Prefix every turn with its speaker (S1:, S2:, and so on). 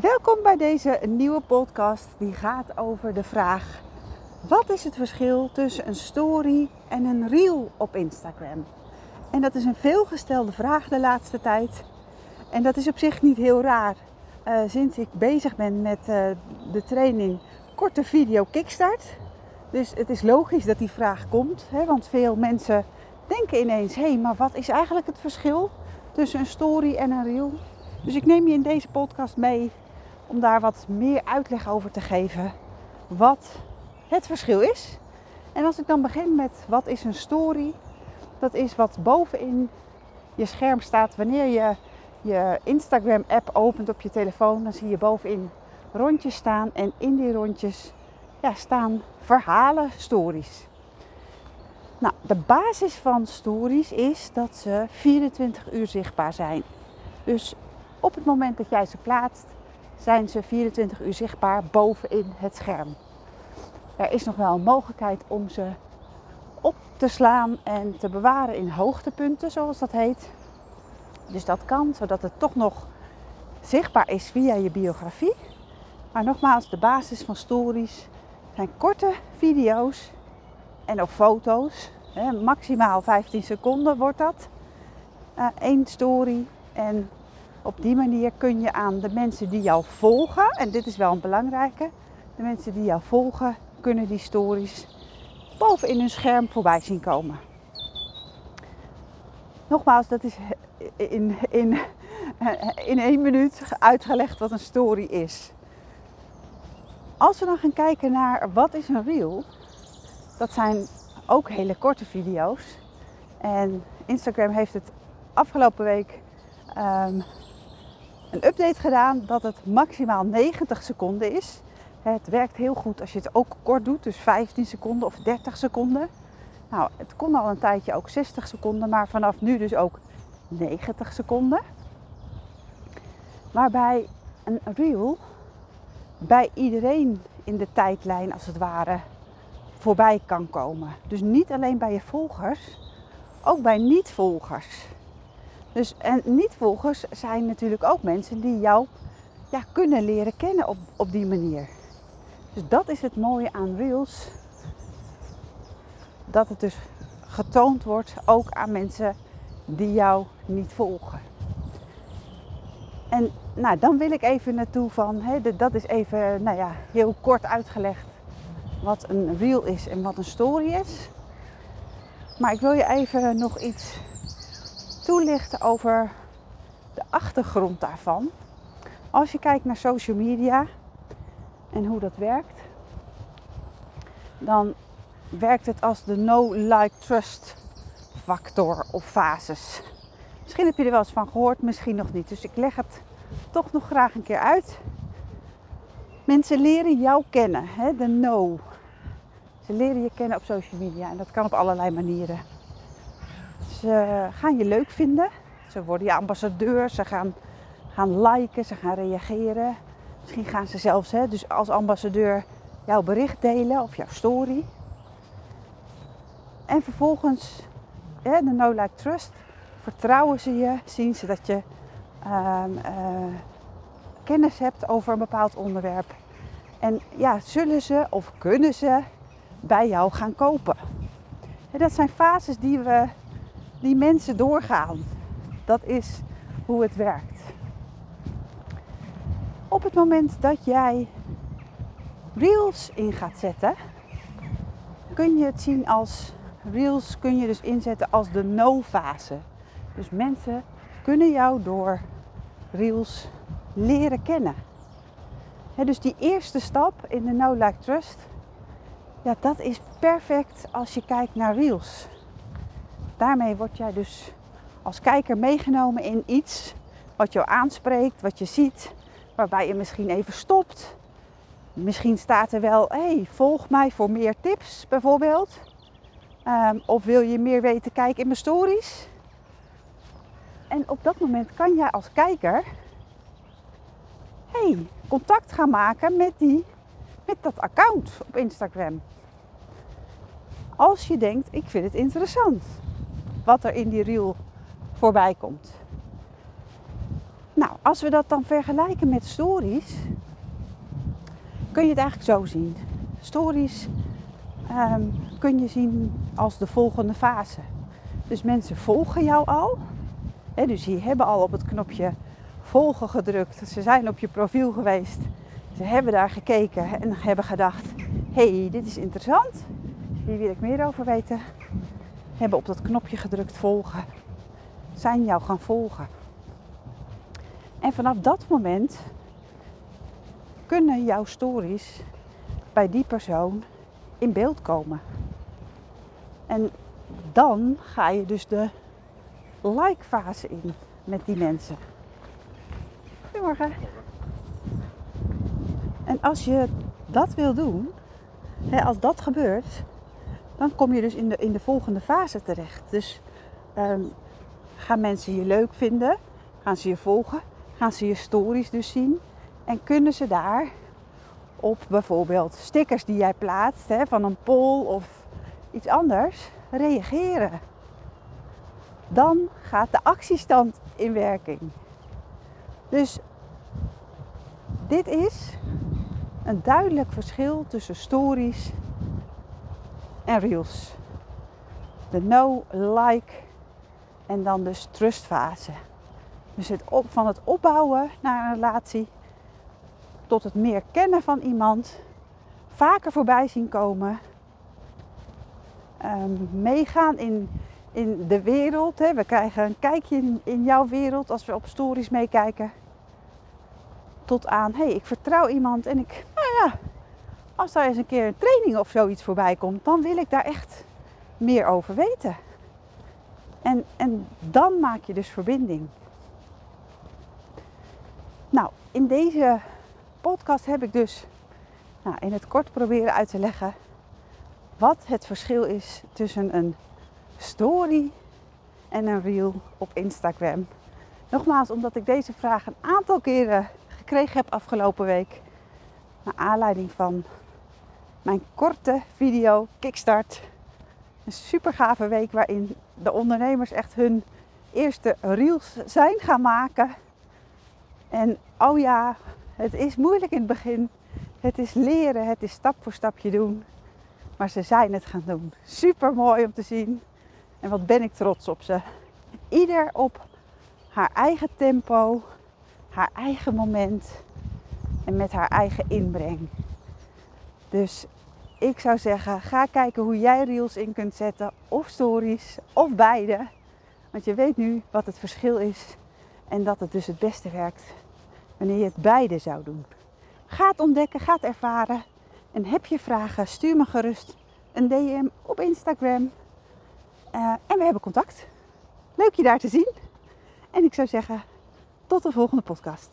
S1: Welkom bij deze nieuwe podcast die gaat over de vraag: wat is het verschil tussen een story en een reel op Instagram? En dat is een veelgestelde vraag de laatste tijd. En dat is op zich niet heel raar. Uh, sinds ik bezig ben met uh, de training korte video kickstart. Dus het is logisch dat die vraag komt. Hè, want veel mensen denken ineens: hé, hey, maar wat is eigenlijk het verschil tussen een story en een reel? Dus ik neem je in deze podcast mee om daar wat meer uitleg over te geven. Wat het verschil is. En als ik dan begin met wat is een story? Dat is wat bovenin je scherm staat wanneer je je Instagram app opent op je telefoon. Dan zie je bovenin rondjes staan en in die rondjes ja, staan verhalen, stories. Nou, de basis van stories is dat ze 24 uur zichtbaar zijn. Dus op het moment dat jij ze plaatst, zijn ze 24 uur zichtbaar bovenin het scherm. Er is nog wel een mogelijkheid om ze op te slaan en te bewaren in hoogtepunten, zoals dat heet. Dus dat kan, zodat het toch nog zichtbaar is via je biografie. Maar nogmaals, de basis van stories zijn korte video's en ook foto's. maximaal 15 seconden wordt dat. Eén story. En op die manier kun je aan de mensen die jou volgen, en dit is wel een belangrijke, de mensen die jou volgen kunnen die stories boven in hun scherm voorbij zien komen. Nogmaals, dat is in, in, in één minuut uitgelegd wat een story is. Als we dan gaan kijken naar wat is een reel, dat zijn ook hele korte video's. En Instagram heeft het afgelopen week um, een update gedaan dat het maximaal 90 seconden is. Het werkt heel goed als je het ook kort doet, dus 15 seconden of 30 seconden. Nou, het kon al een tijdje ook 60 seconden, maar vanaf nu dus ook 90 seconden. Waarbij een reel bij iedereen in de tijdlijn als het ware voorbij kan komen. Dus niet alleen bij je volgers, ook bij niet-volgers. Dus, en niet-volgers zijn natuurlijk ook mensen die jou ja, kunnen leren kennen op, op die manier. Dus dat is het mooie aan Reels. Dat het dus getoond wordt ook aan mensen die jou niet volgen. En nou, dan wil ik even naartoe van, dat is even nou ja, heel kort uitgelegd wat een reel is en wat een story is. Maar ik wil je even nog iets toelichten over de achtergrond daarvan. Als je kijkt naar social media en hoe dat werkt, dan werkt het als de no-like-trust factor of fases. Misschien heb je er wel eens van gehoord, misschien nog niet. Dus ik leg het toch nog graag een keer uit. Mensen leren jou kennen, hè? de no. Ze leren je kennen op social media en dat kan op allerlei manieren. Ze gaan je leuk vinden. Ze worden je ambassadeur. Ze gaan, gaan liken. Ze gaan reageren. Misschien gaan ze zelfs hè, dus als ambassadeur jouw bericht delen of jouw story. En vervolgens, hè, de No Like Trust, vertrouwen ze je. Zien ze dat je ehm, eh, kennis hebt over een bepaald onderwerp. En ja, zullen ze of kunnen ze bij jou gaan kopen? En dat zijn fases die we die mensen doorgaan. Dat is hoe het werkt. Op het moment dat jij reels in gaat zetten, kun je het zien als reels kun je dus inzetten als de no-fase. Dus mensen kunnen jou door reels leren kennen. dus die eerste stap in de No Like Trust, ja, dat is perfect als je kijkt naar reels daarmee word jij dus als kijker meegenomen in iets wat jou aanspreekt, wat je ziet, waarbij je misschien even stopt. Misschien staat er wel, hey, volg mij voor meer tips bijvoorbeeld. Um, of wil je meer weten, kijk in mijn stories. En op dat moment kan jij als kijker hey, contact gaan maken met, die, met dat account op Instagram. Als je denkt, ik vind het interessant wat er in die reel voorbij komt. Nou, als we dat dan vergelijken met stories, kun je het eigenlijk zo zien. Stories ehm, kun je zien als de volgende fase. Dus mensen volgen jou al. Hè, dus die hebben al op het knopje volgen gedrukt. Ze zijn op je profiel geweest. Ze hebben daar gekeken en hebben gedacht: hey, dit is interessant. Hier wil ik meer over weten. Hebben op dat knopje gedrukt volgen. Zijn jou gaan volgen. En vanaf dat moment kunnen jouw stories bij die persoon in beeld komen. En dan ga je dus de like-fase in met die mensen. Goedemorgen. En als je dat wil doen, als dat gebeurt, dan kom je dus in de, in de volgende fase terecht. Dus ehm, gaan mensen je leuk vinden, gaan ze je volgen, gaan ze je stories dus zien en kunnen ze daar op bijvoorbeeld stickers die jij plaatst hè, van een poll of iets anders reageren. Dan gaat de actiestand in werking. Dus dit is een duidelijk verschil tussen stories en reels. De no, like en dan dus trustfase. Dus het op, van het opbouwen naar een relatie tot het meer kennen van iemand, vaker voorbij zien komen, um, meegaan in, in de wereld. Hè. We krijgen een kijkje in, in jouw wereld als we op stories meekijken. Tot aan, hé, hey, ik vertrouw iemand en ik, nou ja, als daar eens een keer een training of zoiets voorbij komt, dan wil ik daar echt meer over weten. En, en dan maak je dus verbinding. Nou, in deze podcast heb ik dus nou, in het kort proberen uit te leggen wat het verschil is tussen een story en een reel op Instagram. Nogmaals, omdat ik deze vraag een aantal keren gekregen heb afgelopen week. Naar aanleiding van mijn korte video Kickstart. Een super gave week waarin de ondernemers echt hun eerste reels zijn gaan maken. En oh ja, het is moeilijk in het begin. Het is leren, het is stap voor stapje doen. Maar ze zijn het gaan doen. Super mooi om te zien. En wat ben ik trots op ze. Ieder op haar eigen tempo, haar eigen moment en met haar eigen inbreng. Dus ik zou zeggen, ga kijken hoe jij reels in kunt zetten, of stories, of beide. Want je weet nu wat het verschil is en dat het dus het beste werkt wanneer je het beide zou doen. Ga het ontdekken, ga het ervaren. En heb je vragen, stuur me gerust een DM op Instagram. Uh, en we hebben contact. Leuk je daar te zien. En ik zou zeggen, tot de volgende podcast.